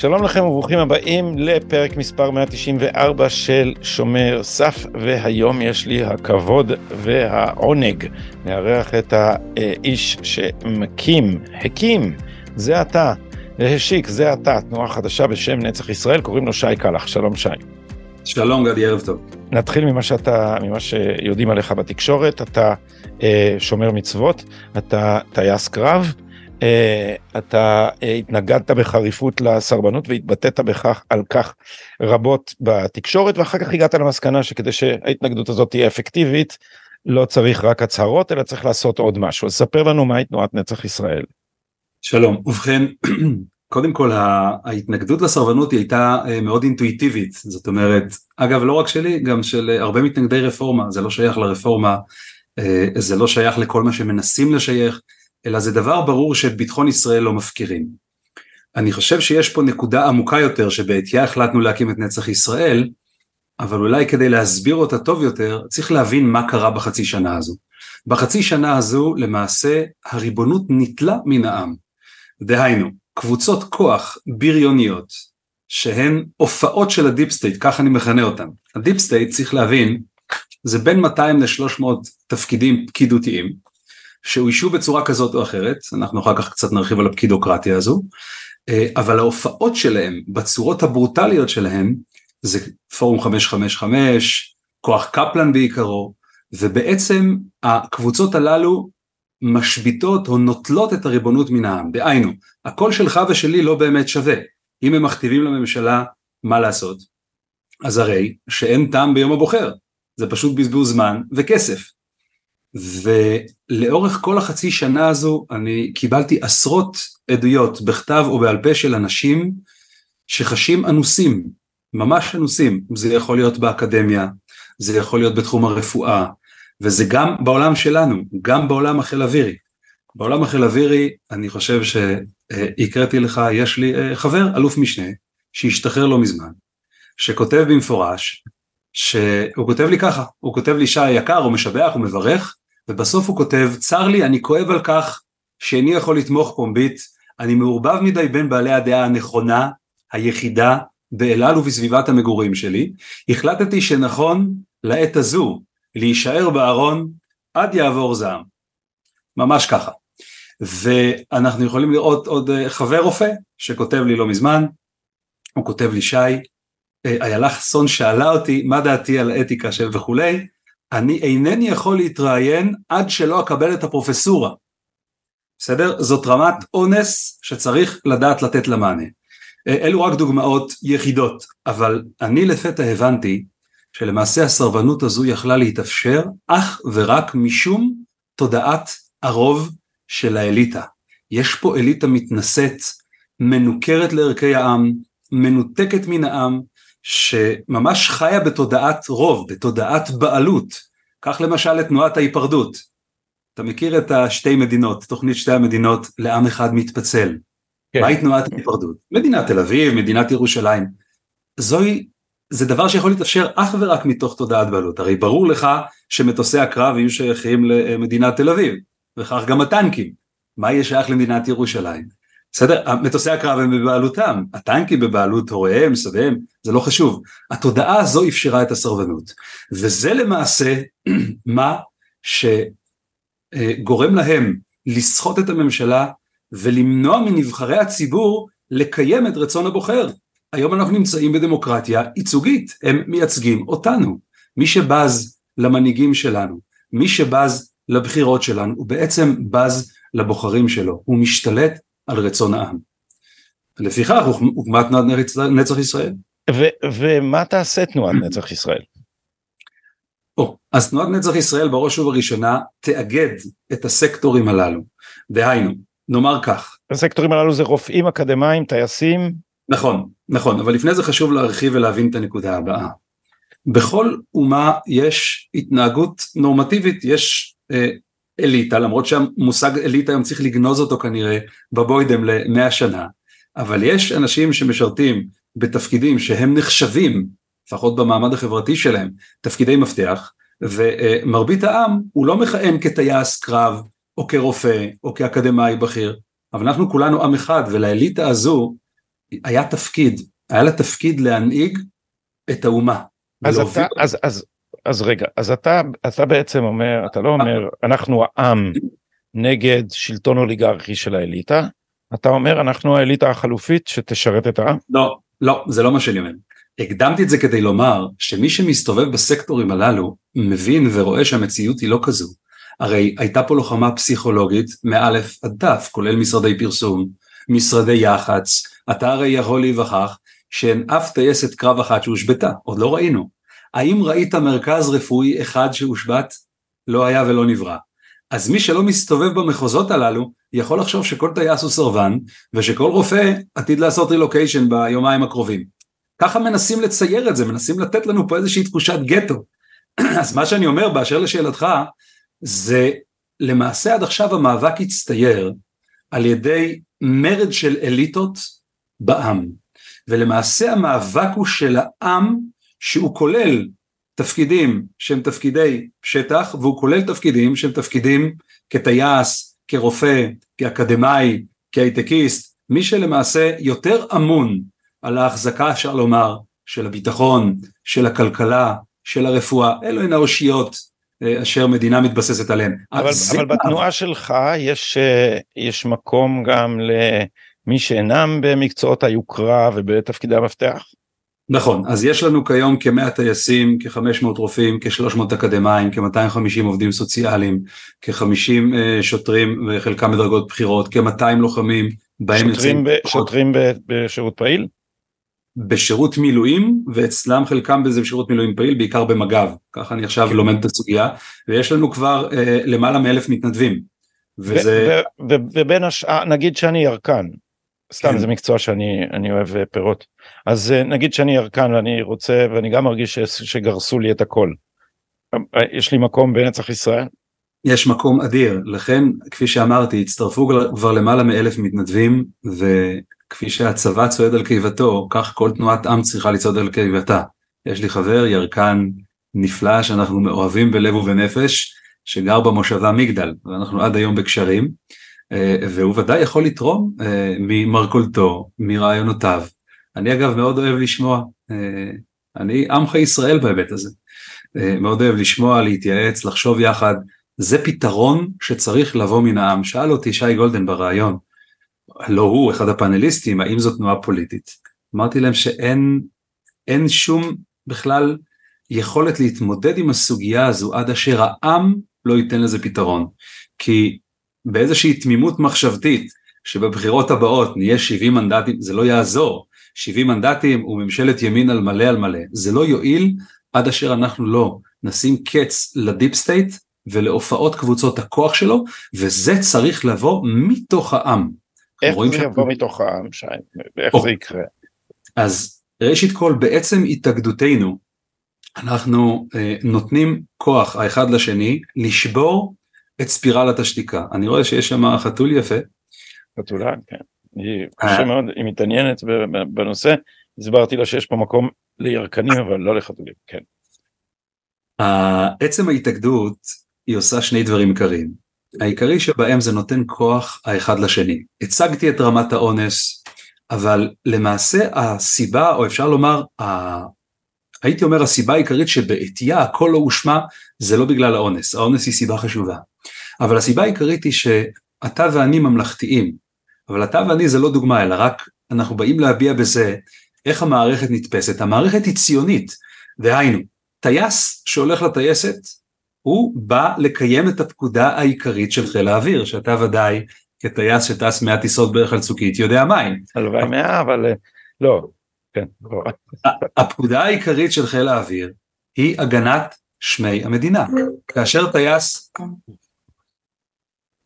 שלום לכם וברוכים הבאים לפרק מספר 194 של שומר סף, והיום יש לי הכבוד והעונג לארח את האיש שמקים, הקים, זה אתה, והשיק, זה אתה, תנועה חדשה בשם נצח ישראל, קוראים לו שי קלח, שלום שי. שלום גדי, ערב טוב. נתחיל ממה שאתה, ממה שיודעים עליך בתקשורת, אתה אה, שומר מצוות, אתה טייס קרב, אתה אה, התנגדת בחריפות לסרבנות והתבטאת בכך על כך רבות בתקשורת ואחר כך הגעת למסקנה שכדי שההתנגדות הזאת תהיה אפקטיבית לא צריך רק הצהרות אלא צריך לעשות עוד משהו. אז ספר לנו מהי תנועת נצח ישראל. שלום. ובכן קודם כל ההתנגדות לסרבנות היא הייתה אה, מאוד אינטואיטיבית. זאת אומרת אגב לא רק שלי גם של הרבה מתנגדי רפורמה. זה לא שייך לרפורמה זה לא שייך לכל מה שמנסים לשייך אלא זה דבר ברור שאת ביטחון ישראל לא מפקירים. אני חושב שיש פה נקודה עמוקה יותר שבעטייה החלטנו להקים את נצח ישראל, אבל אולי כדי להסביר אותה טוב יותר צריך להבין מה קרה בחצי שנה הזו. בחצי שנה הזו למעשה הריבונות ניטלה מן העם. דהיינו, קבוצות כוח בריוניות שהן הופעות של הדיפ סטייט, כך אני מכנה אותן. הדיפ סטייט צריך להבין זה בין 200 ל-300 תפקידים פקידותיים שאוישו בצורה כזאת או אחרת, אנחנו אחר כך קצת נרחיב על הפקידוקרטיה הזו, אה, אבל ההופעות שלהם בצורות הברוטליות שלהם זה פורום 555, כוח קפלן בעיקרו, ובעצם הקבוצות הללו משביתות או נוטלות את הריבונות מן העם, דהיינו, הקול שלך ושלי לא באמת שווה, אם הם מכתיבים לממשלה מה לעשות, אז הרי שאין טעם ביום הבוחר, זה פשוט בזבוז זמן וכסף. ולאורך כל החצי שנה הזו אני קיבלתי עשרות עדויות בכתב או בעל פה של אנשים שחשים אנוסים, ממש אנוסים, זה יכול להיות באקדמיה, זה יכול להיות בתחום הרפואה, וזה גם בעולם שלנו, גם בעולם החיל אווירי. בעולם החיל אווירי אני חושב שהקראתי לך, יש לי אה, חבר, אלוף משנה, שהשתחרר לא מזמן, שכותב במפורש, שהוא כותב לי ככה, הוא כותב לי שי יקר, הוא משבח, הוא מברך, ובסוף הוא כותב, צר לי, אני כואב על כך שאיני יכול לתמוך פומבית, אני מעורבב מדי בין בעלי הדעה הנכונה, היחידה, באלעל ובסביבת המגורים שלי, החלטתי שנכון לעת הזו להישאר בארון עד יעבור זעם. ממש ככה. ואנחנו יכולים לראות עוד אה, חבר רופא שכותב לי לא מזמן, הוא כותב לי שי, אה, איילה חסון שאלה אותי מה דעתי על אתיקה של וכולי, אני אינני יכול להתראיין עד שלא אקבל את הפרופסורה. בסדר? זאת רמת אונס שצריך לדעת לתת לה מענה. אה, אלו רק דוגמאות יחידות, אבל אני לפתע הבנתי שלמעשה הסרבנות הזו יכלה להתאפשר אך ורק משום תודעת הרוב של האליטה. יש פה אליטה מתנשאת, מנוכרת לערכי העם, מנותקת מן העם, שממש חיה בתודעת רוב, בתודעת בעלות. קח למשל את תנועת ההיפרדות. אתה מכיר את השתי מדינות, תוכנית שתי המדינות לעם אחד מתפצל. כן. מהי תנועת ההיפרדות? מדינת תל אביב, מדינת ירושלים. זוהי, זה דבר שיכול להתאפשר אך ורק מתוך תודעת בעלות. הרי ברור לך שמטוסי הקרב יהיו שייכים למדינת תל אביב, וכך גם הטנקים. מה יהיה שייך למדינת ירושלים? בסדר? מטוסי הקרב הם בבעלותם, הטנקים בבעלות הוריהם, סביהם, זה לא חשוב. התודעה הזו אפשרה את הסרבנות, וזה למעשה מה שגורם להם לסחוט את הממשלה ולמנוע מנבחרי הציבור לקיים את רצון הבוחר. היום אנחנו נמצאים בדמוקרטיה ייצוגית, הם מייצגים אותנו. מי שבז למנהיגים שלנו, מי שבז לבחירות שלנו, הוא בעצם בז לבוחרים שלו, הוא משתלט על רצון העם. לפיכך הוקמה תנועת נצח ישראל. ומה תעשה תנועת נצח ישראל? או, אז תנועת נצח ישראל בראש ובראשונה תאגד את הסקטורים הללו. דהיינו, נאמר כך. הסקטורים הללו זה רופאים אקדמאים, טייסים? נכון, נכון, אבל לפני זה חשוב להרחיב ולהבין את הנקודה הבאה. בכל אומה יש התנהגות נורמטיבית, יש אה, אליטה, למרות שהמושג אליטה היום צריך לגנוז אותו כנראה בבוידם למאה שנה, אבל יש אנשים שמשרתים בתפקידים שהם נחשבים, לפחות במעמד החברתי שלהם, תפקידי מפתח, ומרבית העם הוא לא מכהן כטייס קרב, או כרופא, או כאקדמאי בכיר, אבל אנחנו כולנו עם אחד, ולאליטה הזו היה תפקיד, היה לה תפקיד להנהיג את האומה. אז אתה, אז, אז, אז רגע, אז אתה, אתה בעצם אומר, אתה לא אומר, אנחנו העם נגד שלטון אוליגרכי של האליטה, אתה אומר, אנחנו האליטה החלופית שתשרת את העם? לא, לא, זה לא מה שאני אומר. הקדמתי את זה כדי לומר שמי שמסתובב בסקטורים הללו מבין ורואה שהמציאות היא לא כזו. הרי הייתה פה לוחמה פסיכולוגית מאלף עד תף, כולל משרדי פרסום, משרדי יח"צ, אתה הרי יכול להיווכח שאין אף טייסת קרב אחת שהושבתה, עוד לא ראינו. האם ראית מרכז רפואי אחד שהושבת? לא היה ולא נברא. אז מי שלא מסתובב במחוזות הללו, יכול לחשוב שכל טייס הוא סרבן, ושכל רופא עתיד לעשות רילוקיישן ביומיים הקרובים. ככה מנסים לצייר את זה, מנסים לתת לנו פה איזושהי תחושת גטו. אז מה שאני אומר באשר לשאלתך, זה למעשה עד עכשיו המאבק הצטייר על ידי מרד של אליטות בעם. ולמעשה המאבק הוא של העם שהוא כולל תפקידים שהם תפקידי שטח והוא כולל תפקידים שהם תפקידים כטייס, כרופא, כאקדמאי, כהייטקיסט, מי שלמעשה יותר אמון על ההחזקה אפשר לומר של הביטחון, של הכלכלה, של הרפואה, אלו הן האושיות אה, אשר מדינה מתבססת עליהן. אבל, אבל בתנועה שלך יש, אה, יש מקום גם למי שאינם במקצועות היוקרה ובתפקידי המפתח? נכון, אז יש לנו כיום כמאה טייסים, כ-500 רופאים, כ-300 אקדמאים, כ-250 עובדים סוציאליים, כ-50 uh, שוטרים וחלקם בדרגות בכירות, כ-200 לוחמים, בהם ב- שוטרים בשירות פעיל? בשירות מילואים ואצלם חלקם בזה בשירות מילואים פעיל בעיקר במג"ב ככה אני עכשיו כן. לומד את הסוגיה ויש לנו כבר אה, למעלה מאלף מתנדבים. וזה... ו- ו- ו- ובין השאר נגיד שאני ירקן סתם כן. זה מקצוע שאני אוהב אה, פירות אז אה, נגיד שאני ירקן ואני רוצה ואני גם מרגיש שגרסו לי את הכל. אה, יש לי מקום בנצח ישראל? יש מקום אדיר לכן כפי שאמרתי הצטרפו כבר למעלה מאלף מתנדבים וכפי שהצבא צועד על קיבתו כך כל תנועת עם צריכה לצעוד על קיבתה. יש לי חבר ירקן נפלא שאנחנו אוהבים בלב ובנפש שגר במושבה מגדל ואנחנו עד היום בקשרים אה, והוא ודאי יכול לתרום ממרכולתו, מרעיונותיו. אני אגב מאוד אוהב לשמוע, אה, אני עמך ישראל בהיבט הזה. מאוד אוהב לשמוע, להתייעץ, לחשוב יחד, זה פתרון שצריך לבוא מן העם. שאל אותי שי גולדן בריאיון, לא הוא, אחד הפאנליסטים, האם זו תנועה פוליטית? אמרתי להם שאין אין שום בכלל יכולת להתמודד עם הסוגיה הזו עד אשר העם לא ייתן לזה פתרון. כי באיזושהי תמימות מחשבתית שבבחירות הבאות נהיה 70 מנדטים, זה לא יעזור. 70 מנדטים וממשלת ימין על מלא על מלא. זה לא יועיל עד אשר אנחנו לא נשים קץ לדיפ סטייט ולהופעות קבוצות הכוח שלו, וזה צריך לבוא מתוך העם. איך זה שאת... יבוא מתוך העם, שי? איך או. זה יקרה? אז ראשית כל, בעצם התאגדותנו, אנחנו אה, נותנים כוח האחד לשני לשבור את ספירלת השתיקה. אני רואה שיש שם חתול יפה. חתולה, כן. היא קשה אה. מאוד, היא מתעניינת בנושא, הסברתי לה שיש פה מקום לירקנים אבל לא לחתולים, כן. עצם ההתאגדות היא עושה שני דברים עיקריים. העיקרי שבהם זה נותן כוח האחד לשני. הצגתי את רמת האונס, אבל למעשה הסיבה, או אפשר לומר, ה... הייתי אומר הסיבה העיקרית שבעטייה הכל לא הושמע, זה לא בגלל האונס, האונס היא סיבה חשובה. אבל הסיבה העיקרית היא שאתה ואני ממלכתיים, אבל אתה ואני זה לא דוגמה, אלא רק אנחנו באים להביע בזה איך המערכת נתפסת. המערכת היא ציונית, דהיינו, טייס שהולך לטייסת, הוא בא לקיים את הפקודה העיקרית של חיל האוויר, שאתה ודאי כטייס שטס 100 טיסות בערך על צוקית יודע מהי. הלוואי 100 אבל אה, לא. כן. לא. הפקודה העיקרית של חיל האוויר היא הגנת שמי המדינה. כאשר טייס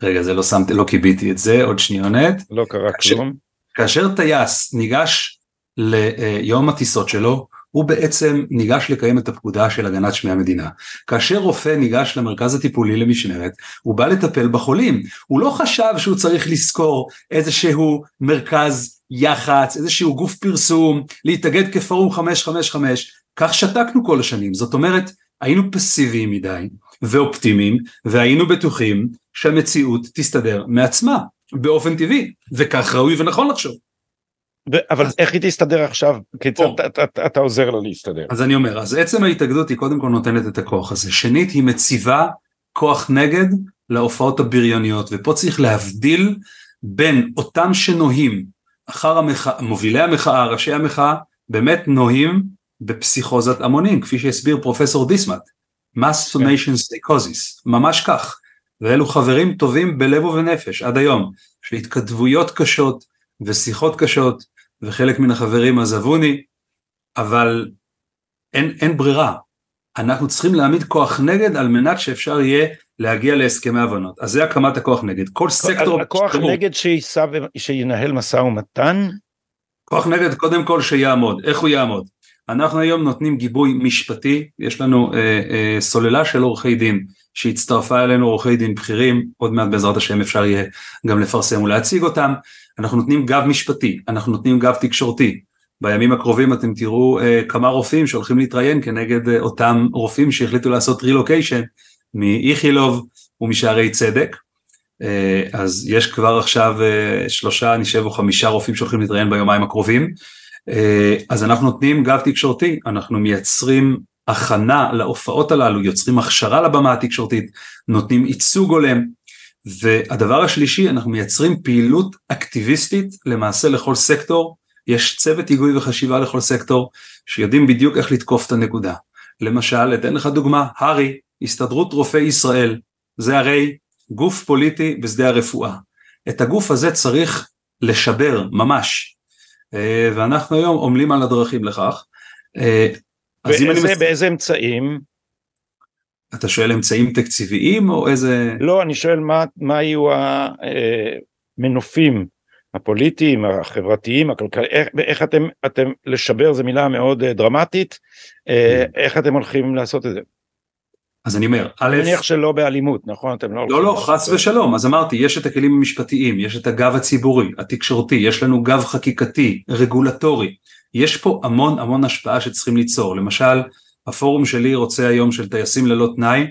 רגע זה לא שמתי לא קיביתי את זה עוד שניונת לא קרה כאשר, כלום כאשר טייס ניגש ליום הטיסות שלו הוא בעצם ניגש לקיים את הפקודה של הגנת שמי המדינה. כאשר רופא ניגש למרכז הטיפולי למשמרת, הוא בא לטפל בחולים. הוא לא חשב שהוא צריך לזכור איזשהו מרכז יח"צ, איזשהו גוף פרסום, להתאגד כפורום 555, כך שתקנו כל השנים. זאת אומרת, היינו פסיביים מדי ואופטימיים, והיינו בטוחים שהמציאות תסתדר מעצמה באופן טבעי וכך ראוי ונכון לחשוב. אבל איך היא תסתדר עכשיו? כיצד אתה עוזר לה להסתדר? אז אני אומר, אז עצם ההתאגדות היא קודם כל נותנת את הכוח הזה. שנית, היא מציבה כוח נגד להופעות הבריוניות, ופה צריך להבדיל בין אותם שנוהים אחר המחאה, מובילי המחאה, ראשי המחאה, באמת נוהים בפסיכוזת המונים, כפי שהסביר פרופסור דיסמט, mass formation psychosis, ממש כך, ואלו חברים טובים בלב ובנפש עד היום, יש לי התכתבויות קשות ושיחות קשות, וחלק מן החברים עזבוני, אבל אין, אין ברירה, אנחנו צריכים להעמיד כוח נגד על מנת שאפשר יהיה להגיע להסכמי הבנות. אז זה הקמת הכוח נגד. כל סקטור... הכוח שתראו, נגד שייסע שינהל משא ומתן? כוח נגד קודם כל שיעמוד. איך הוא יעמוד? אנחנו היום נותנים גיבוי משפטי, יש לנו אה, אה, סוללה של עורכי דין שהצטרפה אלינו עורכי דין בכירים, עוד מעט בעזרת השם אפשר יהיה גם לפרסם ולהציג אותם, אנחנו נותנים גב משפטי, אנחנו נותנים גב תקשורתי, בימים הקרובים אתם תראו אה, כמה רופאים שהולכים להתראיין כנגד אה, אותם רופאים שהחליטו לעשות רילוקיישן מאיכילוב ומשערי צדק. אה, אז יש כבר עכשיו אה, שלושה, אני חושב, או חמישה רופאים שהולכים להתראיין ביומיים הקרובים. אה, אז אנחנו נותנים גב תקשורתי, אנחנו מייצרים הכנה להופעות הללו, יוצרים הכשרה לבמה התקשורתית, נותנים ייצוג הולם. והדבר השלישי, אנחנו מייצרים פעילות אקטיביסטית למעשה לכל סקטור, יש צוות היגוי וחשיבה לכל סקטור שיודעים בדיוק איך לתקוף את הנקודה. למשל, אתן לך דוגמה, הר"י, הסתדרות רופאי ישראל, זה הרי גוף פוליטי בשדה הרפואה. את הגוף הזה צריך לשבר ממש, אה, ואנחנו היום עמלים על הדרכים לכך. אה, באיזה. באיזה אמצעים? אתה שואל אמצעים תקציביים או איזה... לא, אני שואל מה, מה יהיו המנופים הפוליטיים, החברתיים, הכלכליים, איך, איך אתם, אתם, לשבר זו מילה מאוד אה, דרמטית, אה, כן. איך אתם הולכים לעשות את זה? אז אני אומר, א', אני מניח שלא באלימות, נכון? אתם לא... לא, לא, חס ושלום, אז אמרתי, יש את הכלים המשפטיים, יש את הגב הציבורי, התקשורתי, יש לנו גב חקיקתי, רגולטורי, יש פה המון המון השפעה שצריכים ליצור, למשל, הפורום שלי רוצה היום של טייסים ללא תנאי,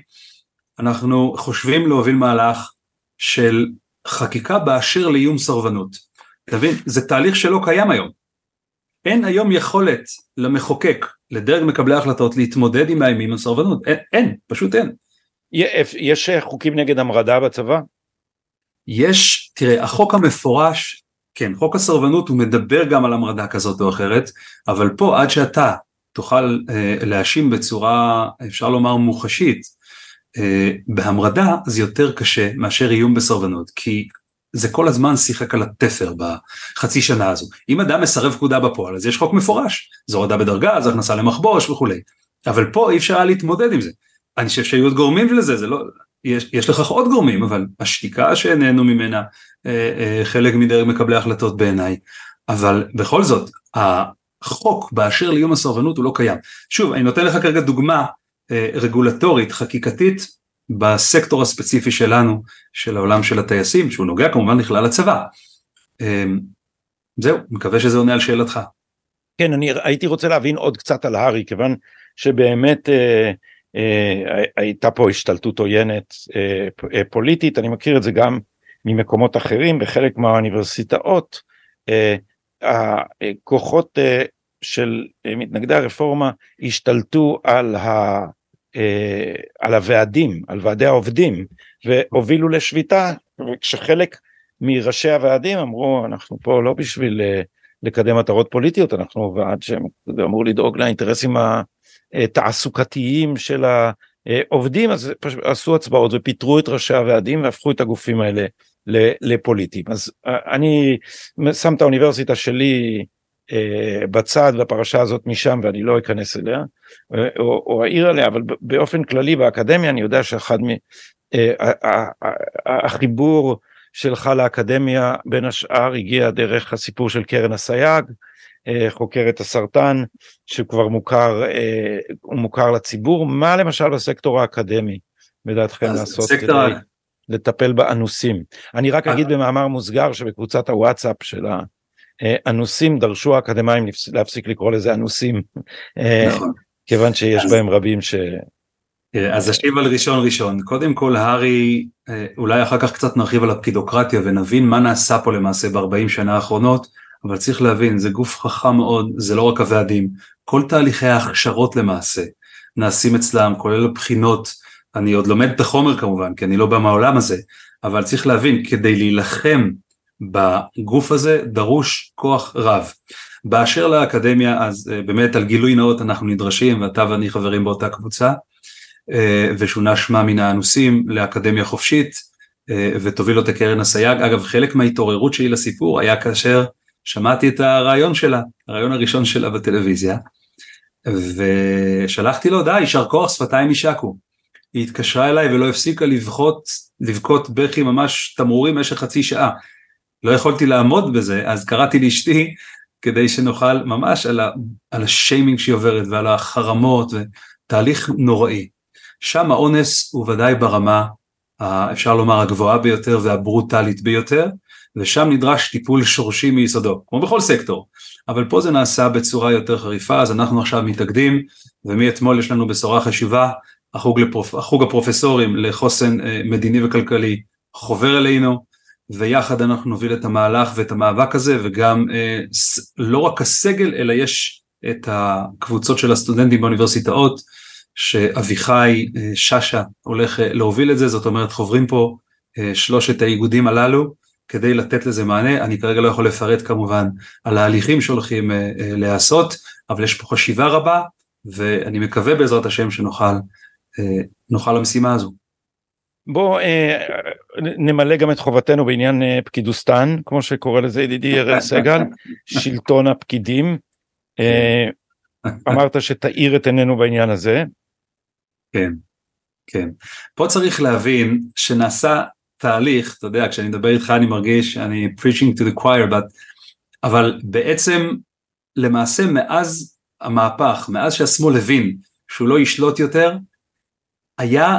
אנחנו חושבים להוביל מהלך של חקיקה באשר לאיום סרבנות. אתה מבין? זה תהליך שלא קיים היום. אין היום יכולת למחוקק, לדרג מקבלי ההחלטות, להתמודד עם האימים הסרבנות. אין, אין, פשוט אין. יש חוקים נגד המרדה בצבא? יש, תראה, החוק המפורש, כן, חוק הסרבנות הוא מדבר גם על המרדה כזאת או אחרת, אבל פה עד שאתה תוכל אה, להאשים בצורה, אפשר לומר, מוחשית, אה, בהמרדה זה יותר קשה מאשר איום בסרבנות, כי זה כל הזמן שיחק על התפר בחצי שנה הזו. אם אדם מסרב פקודה בפועל אז יש חוק מפורש, זו הורדה בדרגה, זו הכנסה למחבוש וכולי. אבל פה אי אפשר היה להתמודד עם זה. אני חושב שהיו עוד גורמים לזה, זה לא, יש, יש לכך עוד גורמים, אבל השתיקה שנהנו ממנה חלק מדרג מקבלי ההחלטות בעיניי. אבל בכל זאת, החוק באשר לאיום הסרבנות הוא לא קיים. שוב, אני נותן לך כרגע דוגמה אה, רגולטורית, חקיקתית, בסקטור הספציפי שלנו, של העולם של הטייסים, שהוא נוגע כמובן לכלל הצבא. זהו, מקווה שזה עונה על שאלתך. כן, אני הייתי רוצה להבין עוד קצת על הארי, כיוון שבאמת אה, אה, הייתה פה השתלטות עוינת אה, אה, פוליטית, אני מכיר את זה גם ממקומות אחרים, בחלק מהאוניברסיטאות, אה, הכוחות אה, של אה, מתנגדי הרפורמה השתלטו על ה... על הוועדים, על ועדי העובדים, והובילו לשביתה, כשחלק מראשי הוועדים אמרו אנחנו פה לא בשביל לקדם מטרות פוליטיות, אנחנו ועד שאמור לדאוג לאינטרסים התעסוקתיים של העובדים, אז עשו הצבעות ופיטרו את ראשי הוועדים והפכו את הגופים האלה לפוליטיים. אז אה, אני שם את האוניברסיטה שלי אה, בצד והפרשה הזאת משם ואני לא אכנס אליה אה, או, או אעיר עליה אבל באופן כללי באקדמיה אני יודע שאחד מהחיבור שלך לאקדמיה בין השאר הגיע דרך הסיפור של קרן אסייג חוקרת הסרטן שכבר מוכר הוא מוכר לציבור מה למשל בסקטור האקדמי בדעתכם לעשות סקטור... כדי לטפל באנוסים. אני רק אגיד במאמר מוסגר שבקבוצת הוואטסאפ של ה... אה, דרשו האקדמאים להפסיק לקרוא לזה אנוסים, אה, נכון. כיוון שיש בהם רבים ש... אה, אז אשיב על ראשון ראשון, קודם כל הארי, אולי אחר כך קצת נרחיב על הפקידוקרטיה ונבין מה נעשה פה למעשה ב-40 שנה האחרונות, אבל צריך להבין, זה גוף חכם מאוד, זה לא רק הוועדים, כל תהליכי ההכשרות למעשה נעשים אצלם, כולל הבחינות, אני עוד לומד את החומר כמובן, כי אני לא בא מהעולם הזה, אבל צריך להבין, כדי להילחם בגוף הזה דרוש כוח רב. באשר לאקדמיה, אז uh, באמת על גילוי נאות אנחנו נדרשים, ואתה ואני חברים באותה קבוצה, uh, ושונה שמה מן האנוסים לאקדמיה חופשית, uh, ותוביל אותה קרן אסייג. אגב, חלק מההתעוררות שלי לסיפור היה כאשר שמעתי את הרעיון שלה, הרעיון הראשון שלה בטלוויזיה, ושלחתי לו הודעה, יישר כוח שפתיים יישקו. היא התקשרה אליי ולא הפסיקה לבכות, לבכות בכי ממש תמרורים במשך חצי שעה. לא יכולתי לעמוד בזה, אז קראתי לאשתי כדי שנוכל ממש על, ה, על השיימינג שהיא עוברת ועל החרמות, ותהליך נוראי. שם האונס הוא ודאי ברמה, אפשר לומר, הגבוהה ביותר והברוטלית ביותר, ושם נדרש טיפול שורשי מיסודו, כמו בכל סקטור, אבל פה זה נעשה בצורה יותר חריפה, אז אנחנו עכשיו מתאגדים, ומאתמול יש לנו בשורה חשובה, החוג, לפרופ... החוג הפרופסורים לחוסן אה, מדיני וכלכלי חובר אלינו, ויחד אנחנו נוביל את המהלך ואת המאבק הזה, וגם אה, לא רק הסגל, אלא יש את הקבוצות של הסטודנטים באוניברסיטאות, שאביחי אה, שאשא הולך להוביל את זה, זאת אומרת חוברים פה שלושת האיגודים הללו, כדי לתת לזה מענה, אני כרגע לא יכול לפרט כמובן על ההליכים שהולכים אה, אה, להיעשות, אבל יש פה חשיבה רבה, ואני מקווה בעזרת השם שנוכל נוכל למשימה הזו. בוא נמלא גם את חובתנו בעניין פקידוסטן, כמו שקורא לזה ידידי אראל סגל, שלטון הפקידים. אמרת שתאיר את עינינו בעניין הזה. כן, כן. פה צריך להבין שנעשה תהליך, אתה יודע, כשאני מדבר איתך אני מרגיש שאני preaching to the choir, but, אבל בעצם למעשה מאז המהפך, מאז שהשמאל הבין שהוא לא ישלוט יותר, היה,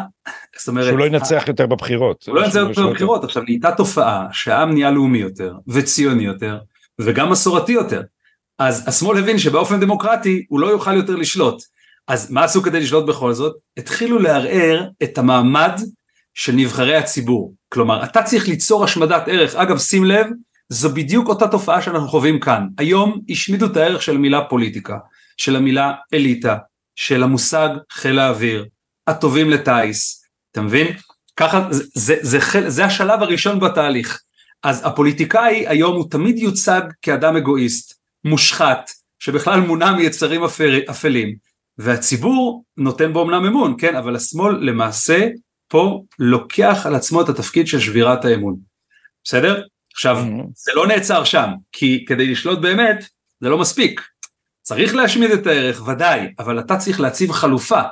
זאת אומרת... שהוא לא ינצח יותר בבחירות. הוא לא ינצח יותר בבחירות, עכשיו נהייתה תופעה שהעם נהיה לאומי יותר, וציוני יותר, וגם מסורתי יותר. אז השמאל הבין שבאופן דמוקרטי הוא לא יוכל יותר לשלוט. אז מה עשו כדי לשלוט בכל זאת? התחילו לערער את המעמד של נבחרי הציבור. כלומר, אתה צריך ליצור השמדת ערך. אגב, שים לב, זו בדיוק אותה תופעה שאנחנו חווים כאן. היום השמידו את הערך של המילה פוליטיקה, של המילה אליטה, של המושג חיל האוויר, הטובים לטיס, אתה מבין? ככה, זה, זה, זה, זה, זה השלב הראשון בתהליך. אז הפוליטיקאי היום הוא תמיד יוצג כאדם אגואיסט, מושחת, שבכלל מונע מיצרים אפלים, והציבור נותן בו אמנם אמון, כן, אבל השמאל למעשה פה לוקח על עצמו את התפקיד של שבירת האמון, בסדר? עכשיו, mm-hmm. זה לא נעצר שם, כי כדי לשלוט באמת, זה לא מספיק. צריך להשמיד את הערך, ודאי, אבל אתה צריך להציב חלופה.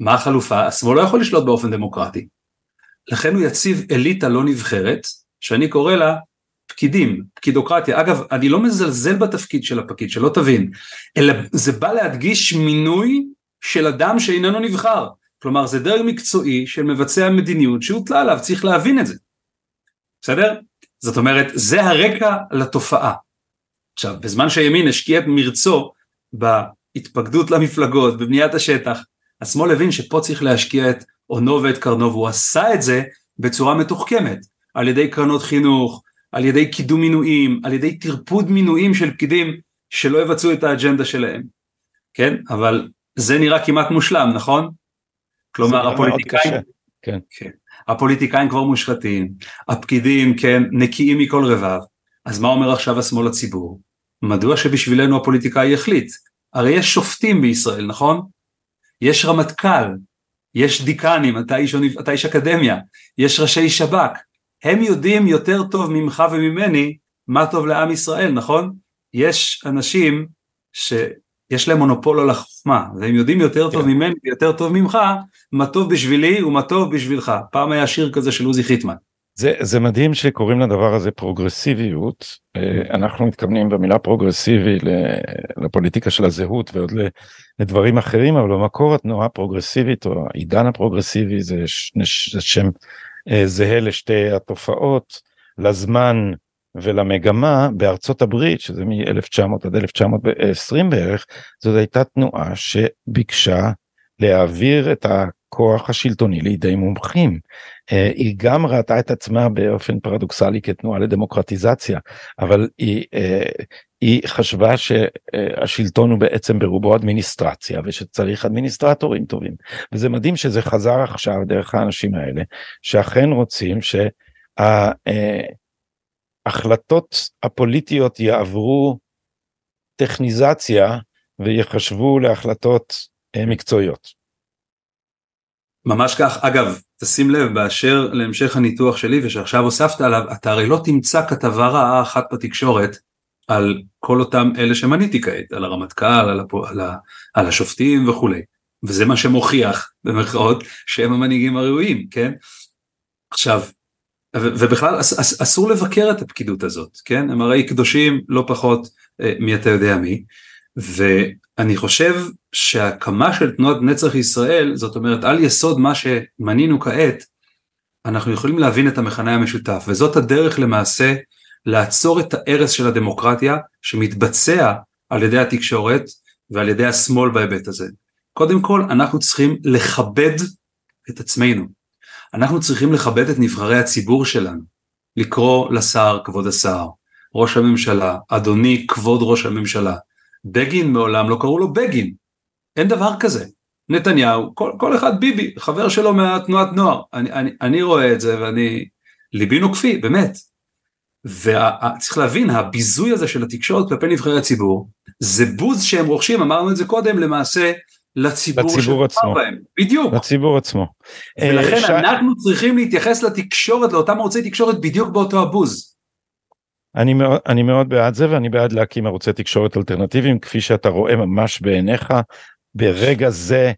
מה החלופה? השמאל לא יכול לשלוט באופן דמוקרטי. לכן הוא יציב אליטה לא נבחרת, שאני קורא לה פקידים, פקידוקרטיה. אגב, אני לא מזלזל בתפקיד של הפקיד, שלא תבין, אלא זה בא להדגיש מינוי של אדם שאיננו נבחר. כלומר זה דרג מקצועי של מבצע מדיניות שהוטלה עליו, צריך להבין את זה. בסדר? זאת אומרת, זה הרקע לתופעה. עכשיו, בזמן שהימין השקיע מרצו בהתפקדות למפלגות, בבניית השטח, השמאל הבין שפה צריך להשקיע את אונו ואת קרנו, והוא עשה את זה בצורה מתוחכמת, על ידי קרנות חינוך, על ידי קידום מינויים, על ידי טרפוד מינויים של פקידים שלא יבצעו את האג'נדה שלהם. כן? אבל זה נראה כמעט מושלם, נכון? כלומר הפוליטיקאים, כן. כן. הפוליטיקאים כבר מושחתים, הפקידים כן נקיים מכל רבב, אז מה אומר עכשיו השמאל לציבור? מדוע שבשבילנו הפוליטיקאי יחליט? הרי יש שופטים בישראל, נכון? יש רמטכ"ל, יש דיקנים, אתה איש, אתה איש אקדמיה, יש ראשי שב"כ, הם יודעים יותר טוב ממך וממני מה טוב לעם ישראל, נכון? יש אנשים ש... יש להם מונופול על החוכמה, והם יודעים יותר טוב כן. ממני ויותר טוב ממך, מה טוב בשבילי ומה טוב בשבילך. פעם היה שיר כזה של עוזי חיטמן. זה, זה מדהים שקוראים לדבר הזה פרוגרסיביות, אה, אנחנו מתכוונים במילה פרוגרסיבי לפוליטיקה של הזהות ועוד לדברים אחרים, אבל במקור התנועה הפרוגרסיבית או העידן הפרוגרסיבי זה, זה שם אה, זהה לשתי התופעות, לזמן ולמגמה בארצות הברית שזה מ-1900 עד 1920 בערך זאת הייתה תנועה שביקשה להעביר את הכוח השלטוני לידי מומחים. אה, היא גם ראתה את עצמה באופן פרדוקסלי כתנועה לדמוקרטיזציה, אבל היא, אה, היא חשבה שהשלטון הוא בעצם ברובו אדמיניסטרציה ושצריך אדמיניסטרטורים טובים. וזה מדהים שזה חזר עכשיו דרך האנשים האלה, שאכן רוצים שההחלטות הפוליטיות יעברו טכניזציה ויחשבו להחלטות מקצועיות. ממש כך, אגב, תשים לב באשר להמשך הניתוח שלי ושעכשיו הוספת עליו, אתה הרי לא תמצא כתבה רעה אחת בתקשורת על כל אותם אלה שמניתי כעת, על הרמטכ"ל, על, הפו, על, ה, על השופטים וכולי, וזה מה שמוכיח במרכאות שהם המנהיגים הראויים, כן? עכשיו, ובכלל אס, אס, אסור לבקר את הפקידות הזאת, כן? הם הרי קדושים לא פחות אה, מי אתה יודע מי, ואני חושב שהקמה של תנועת נצח ישראל, זאת אומרת על יסוד מה שמנינו כעת, אנחנו יכולים להבין את המכנה המשותף, וזאת הדרך למעשה לעצור את ההרס של הדמוקרטיה שמתבצע על ידי התקשורת ועל ידי השמאל בהיבט הזה. קודם כל אנחנו צריכים לכבד את עצמנו, אנחנו צריכים לכבד את נבחרי הציבור שלנו, לקרוא לשר כבוד השר, ראש הממשלה, אדוני כבוד ראש הממשלה, בגין מעולם לא קראו לו בגין, אין דבר כזה. נתניהו, כל, כל אחד ביבי, חבר שלו מהתנועת נוער, אני, אני, אני רואה את זה ואני, ליבי נוקפי, באמת. וצריך להבין, הביזוי הזה של התקשורת כלפי נבחרי הציבור, זה בוז שהם רוכשים, אמרנו את זה קודם, למעשה לציבור, לציבור עצמו, בהם. בדיוק. לציבור עצמו. ולכן ש... אנחנו צריכים להתייחס לתקשורת, לאותם ערוצי תקשורת בדיוק באותו הבוז. אני מאוד, אני מאוד בעד זה ואני בעד להקים ערוצי תקשורת אלטרנטיביים כפי שאתה רואה ממש בעיניך ברגע זה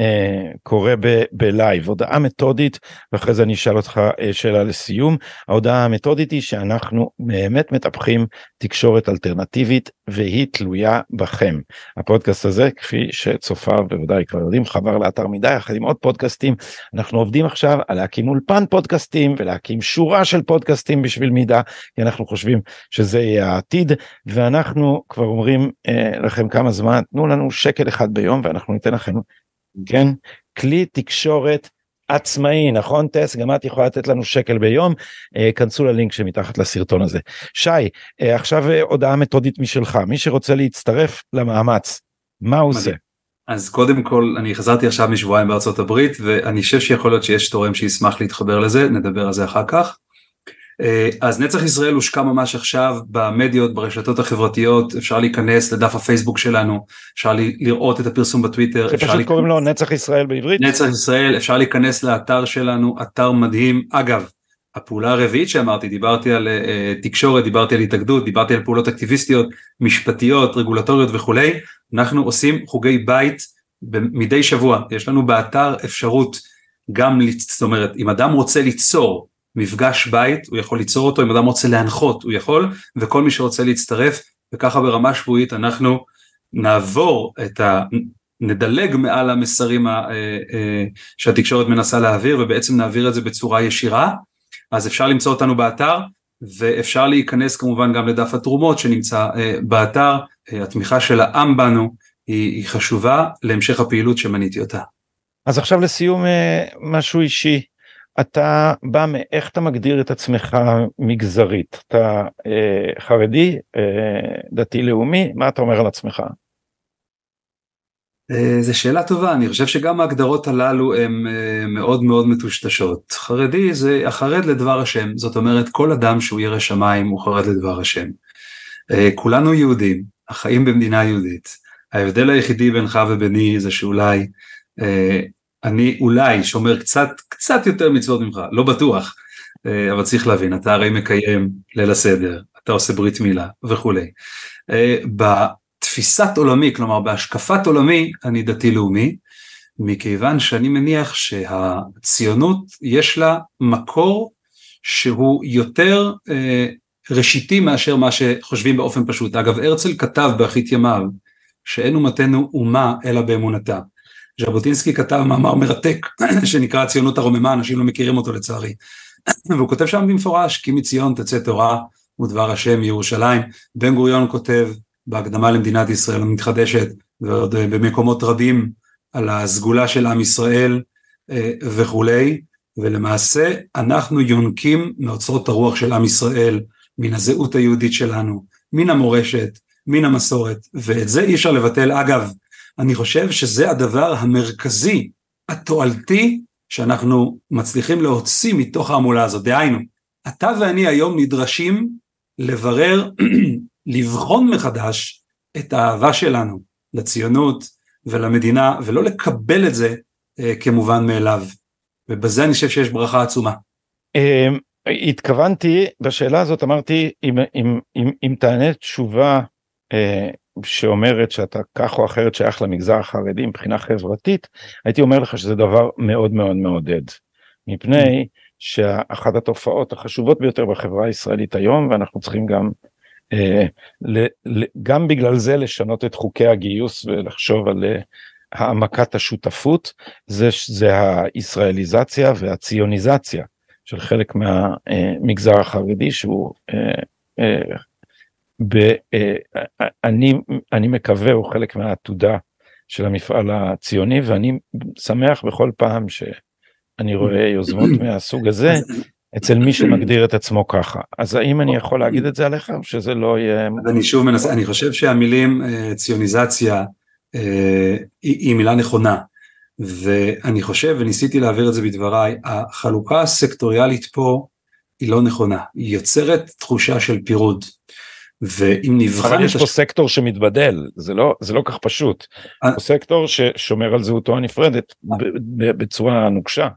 אה, קורה בלייב. הודעה מתודית ואחרי זה אני אשאל אותך אה, שאלה לסיום. ההודעה המתודית היא שאנחנו באמת מטפחים תקשורת אלטרנטיבית והיא תלויה בכם. הפודקאסט הזה כפי שצופיו בוודאי כבר יודעים חבר לאתר מידע יחד עם עוד פודקאסטים. אנחנו עובדים עכשיו על להקים אולפן פודקאסטים ולהקים שורה של פודקאסטים בשביל מידע כי אנחנו חושבים שזה יהיה העתיד. ואנחנו כבר אומרים אה, לכם כמה זמן תנו לנו שקל אחד ביום ואנחנו ניתן לכם כן? כלי תקשורת עצמאי, נכון טס? גם את יכולה לתת לנו שקל ביום, אה, כנסו ללינק שמתחת לסרטון הזה. שי, אה, עכשיו אה, הודעה מתודית משלך, מי שרוצה להצטרף למאמץ, מה הוא עושה? אז קודם כל אני חזרתי עכשיו משבועיים בארצות הברית ואני חושב שיכול להיות שיש תורם שישמח להתחבר לזה, נדבר על זה אחר כך. אה, אז נצח ישראל הושקע ממש עכשיו במדיות, ברשתות החברתיות, אפשר להיכנס לדף הפייסבוק שלנו, אפשר לראות את הפרסום בטוויטר. שפשוט לי... קוראים לו נצח ישראל בעברית? נצח ישראל, אפשר להיכנס לאתר שלנו, אתר מדהים. אגב, הפעולה הרביעית שאמרתי, דיברתי על uh, תקשורת, דיברתי על התאגדות, דיברתי על פעולות אקטיביסטיות, משפטיות, רגולטוריות וכולי, אנחנו עושים חוגי בית מדי שבוע, יש לנו באתר אפשרות גם, זאת אומרת, אם אדם רוצה ליצור מפגש בית, הוא יכול ליצור אותו, אם אדם רוצה להנחות, הוא יכול, וכל מי שרוצה להצטרף, וככה ברמה שבועית אנחנו נעבור את ה... נדלג מעל המסרים ה, אה, אה, שהתקשורת מנסה להעביר ובעצם נעביר את זה בצורה ישירה. אז אפשר למצוא אותנו באתר ואפשר להיכנס כמובן גם לדף התרומות שנמצא אה, באתר. התמיכה של העם בנו היא, היא חשובה להמשך הפעילות שמניתי אותה. אז עכשיו לסיום משהו אישי אתה בא מאיך אתה מגדיר את עצמך מגזרית? אתה אה, חרדי אה, דתי לאומי? מה אתה אומר על עצמך. אה, זו שאלה טובה. אני חושב שגם ההגדרות הללו הן אה, מאוד מאוד מטושטשות. חרדי זה החרד לדבר השם. זאת אומרת כל אדם שהוא ירא שמיים הוא חרד לדבר השם. אה, כולנו יהודים החיים במדינה יהודית. ההבדל היחידי בינך וביני זה שאולי אני אולי שומר קצת קצת יותר מצוות ממך, לא בטוח, אה, אבל צריך להבין, אתה הרי מקיים ליל הסדר, אתה עושה ברית מילה וכולי. אה, בתפיסת עולמי, כלומר בהשקפת עולמי, אני דתי לאומי, מכיוון שאני מניח שהציונות יש לה מקור שהוא יותר אה, ראשיתי מאשר מה שחושבים באופן פשוט. אגב, הרצל כתב באחרית ימיו שאין אומתנו אומה אלא באמונתה. ז'בוטינסקי כתב מאמר מרתק שנקרא הציונות הרוממה, אנשים לא מכירים אותו לצערי. והוא כותב שם במפורש, כי מציון תצא תורה ודבר השם מירושלים. בן גוריון כותב בהקדמה למדינת ישראל המתחדשת, ועוד אה, במקומות רבים על הסגולה של עם ישראל, וכולי, ולמעשה אנחנו יונקים מאוצרות הרוח של עם ישראל, מן הזהות היהודית שלנו, מן המורשת, מן המסורת, ואת זה אי אפשר לבטל. אגב, אני חושב שזה הדבר המרכזי, התועלתי, שאנחנו מצליחים להוציא מתוך ההמולה הזאת. דהיינו, אתה ואני היום נדרשים לברר, לבחון מחדש את האהבה שלנו לציונות ולמדינה, ולא לקבל את זה אה, כמובן מאליו. ובזה אני חושב שיש ברכה עצומה. אמ, התכוונתי בשאלה הזאת אמרתי אם, אם, אם, אם תענה תשובה אה, שאומרת שאתה כך או אחרת שייך למגזר החרדי מבחינה חברתית הייתי אומר לך שזה דבר מאוד מאוד מעודד. מפני שאחת התופעות החשובות ביותר בחברה הישראלית היום ואנחנו צריכים גם אה, ל, ל, גם בגלל זה לשנות את חוקי הגיוס ולחשוב על אה, העמקת השותפות זה, זה הישראליזציה והציוניזציה של חלק מהמגזר החרדי שהוא אה, אה, אה, אני, אני מקווה הוא חלק מהעתודה של המפעל הציוני ואני שמח בכל פעם שאני רואה יוזמות מהסוג הזה אצל מי שמגדיר את עצמו ככה. אז האם אני יכול להגיד את זה עליך או שזה לא יהיה אני שוב מנסה אני חושב שהמילים ציוניזציה היא מילה נכונה. ואני חושב וניסיתי להעביר את זה בדבריי החלוקה הסקטוריאלית פה היא לא נכונה. היא יוצרת תחושה של פירוד ואם נבחן אבל יש פה. סקטור שמתבדל זה לא זה לא כך פשוט אני... הוא סקטור ששומר על זהותו הנפרדת בצורה נוקשה.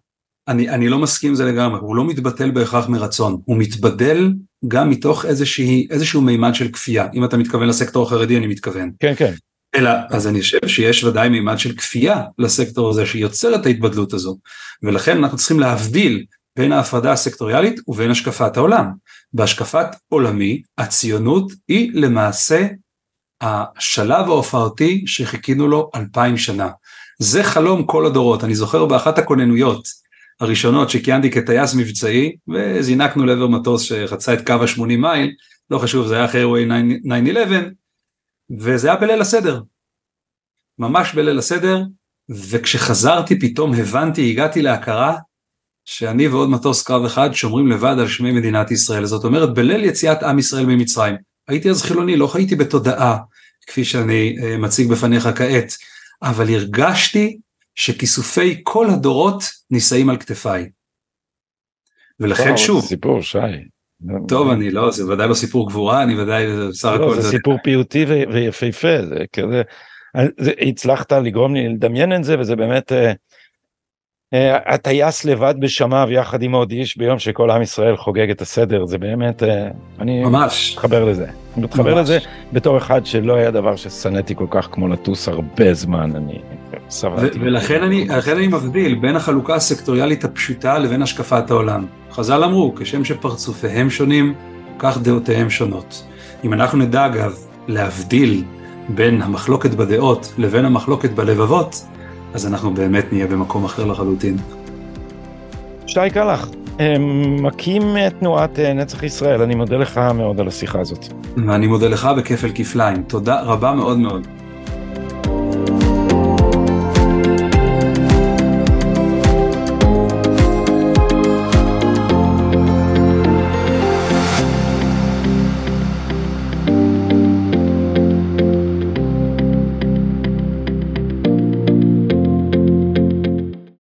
אני, אני לא מסכים עם זה לגמרי, הוא לא מתבטל בהכרח מרצון, הוא מתבדל גם מתוך איזושהי, איזשהו מימד של כפייה, אם אתה מתכוון לסקטור החרדי אני מתכוון. כן כן. אלא אז אני חושב שיש ודאי מימד של כפייה לסקטור הזה שיוצר את ההתבדלות הזו ולכן אנחנו צריכים להבדיל בין ההפרדה הסקטוריאלית ובין השקפת העולם. בהשקפת עולמי הציונות היא למעשה השלב ההופעתי שחיכינו לו אלפיים שנה. זה חלום כל הדורות, אני זוכר באחת הכוננויות הראשונות שכיהנתי כטייס מבצעי וזינקנו לעבר מטוס שחצה את קו ה-80 מייל, לא חשוב זה היה אחרי אירועי 9-11 וזה היה בליל הסדר, ממש בליל הסדר, וכשחזרתי פתאום הבנתי, הגעתי להכרה, שאני ועוד מטוס קרב אחד שומרים לבד על שמי מדינת ישראל. זאת אומרת, בליל יציאת עם ישראל ממצרים, הייתי אז חילוני, לא חייתי בתודעה, כפי שאני uh, מציג בפניך כעת, אבל הרגשתי שכיסופי כל הדורות נישאים על כתפיי. ולכן שוב, סיפור שי, טוב אני לא זה ודאי לא סיפור גבורה אני ודאי בסך לא, הכל זה סיפור פיוטי ויפהפה זה כזה זה, הצלחת לגרום לי לדמיין את זה וזה באמת uh, הטייס לבד בשמיו יחד עם עוד איש ביום שכל עם ישראל חוגג את הסדר זה באמת uh, אני ממש מתחבר לזה אני מתחבר לזה בתור אחד שלא היה דבר ששנאתי כל כך כמו לטוס הרבה זמן אני סבלתי. ולכן אני, אני מבדיל בין החלוקה הסקטוריאלית הפשוטה לבין השקפת העולם. חז"ל אמרו, כשם שפרצופיהם שונים, כך דעותיהם שונות. אם אנחנו נדע אגב להבדיל בין המחלוקת בדעות לבין המחלוקת בלבבות, אז אנחנו באמת נהיה במקום אחר לחלוטין. שי קלח, מקים תנועת אה, נצח ישראל, אני מודה לך מאוד על השיחה הזאת. ואני מודה לך בכפל כפליים, תודה רבה מאוד מאוד.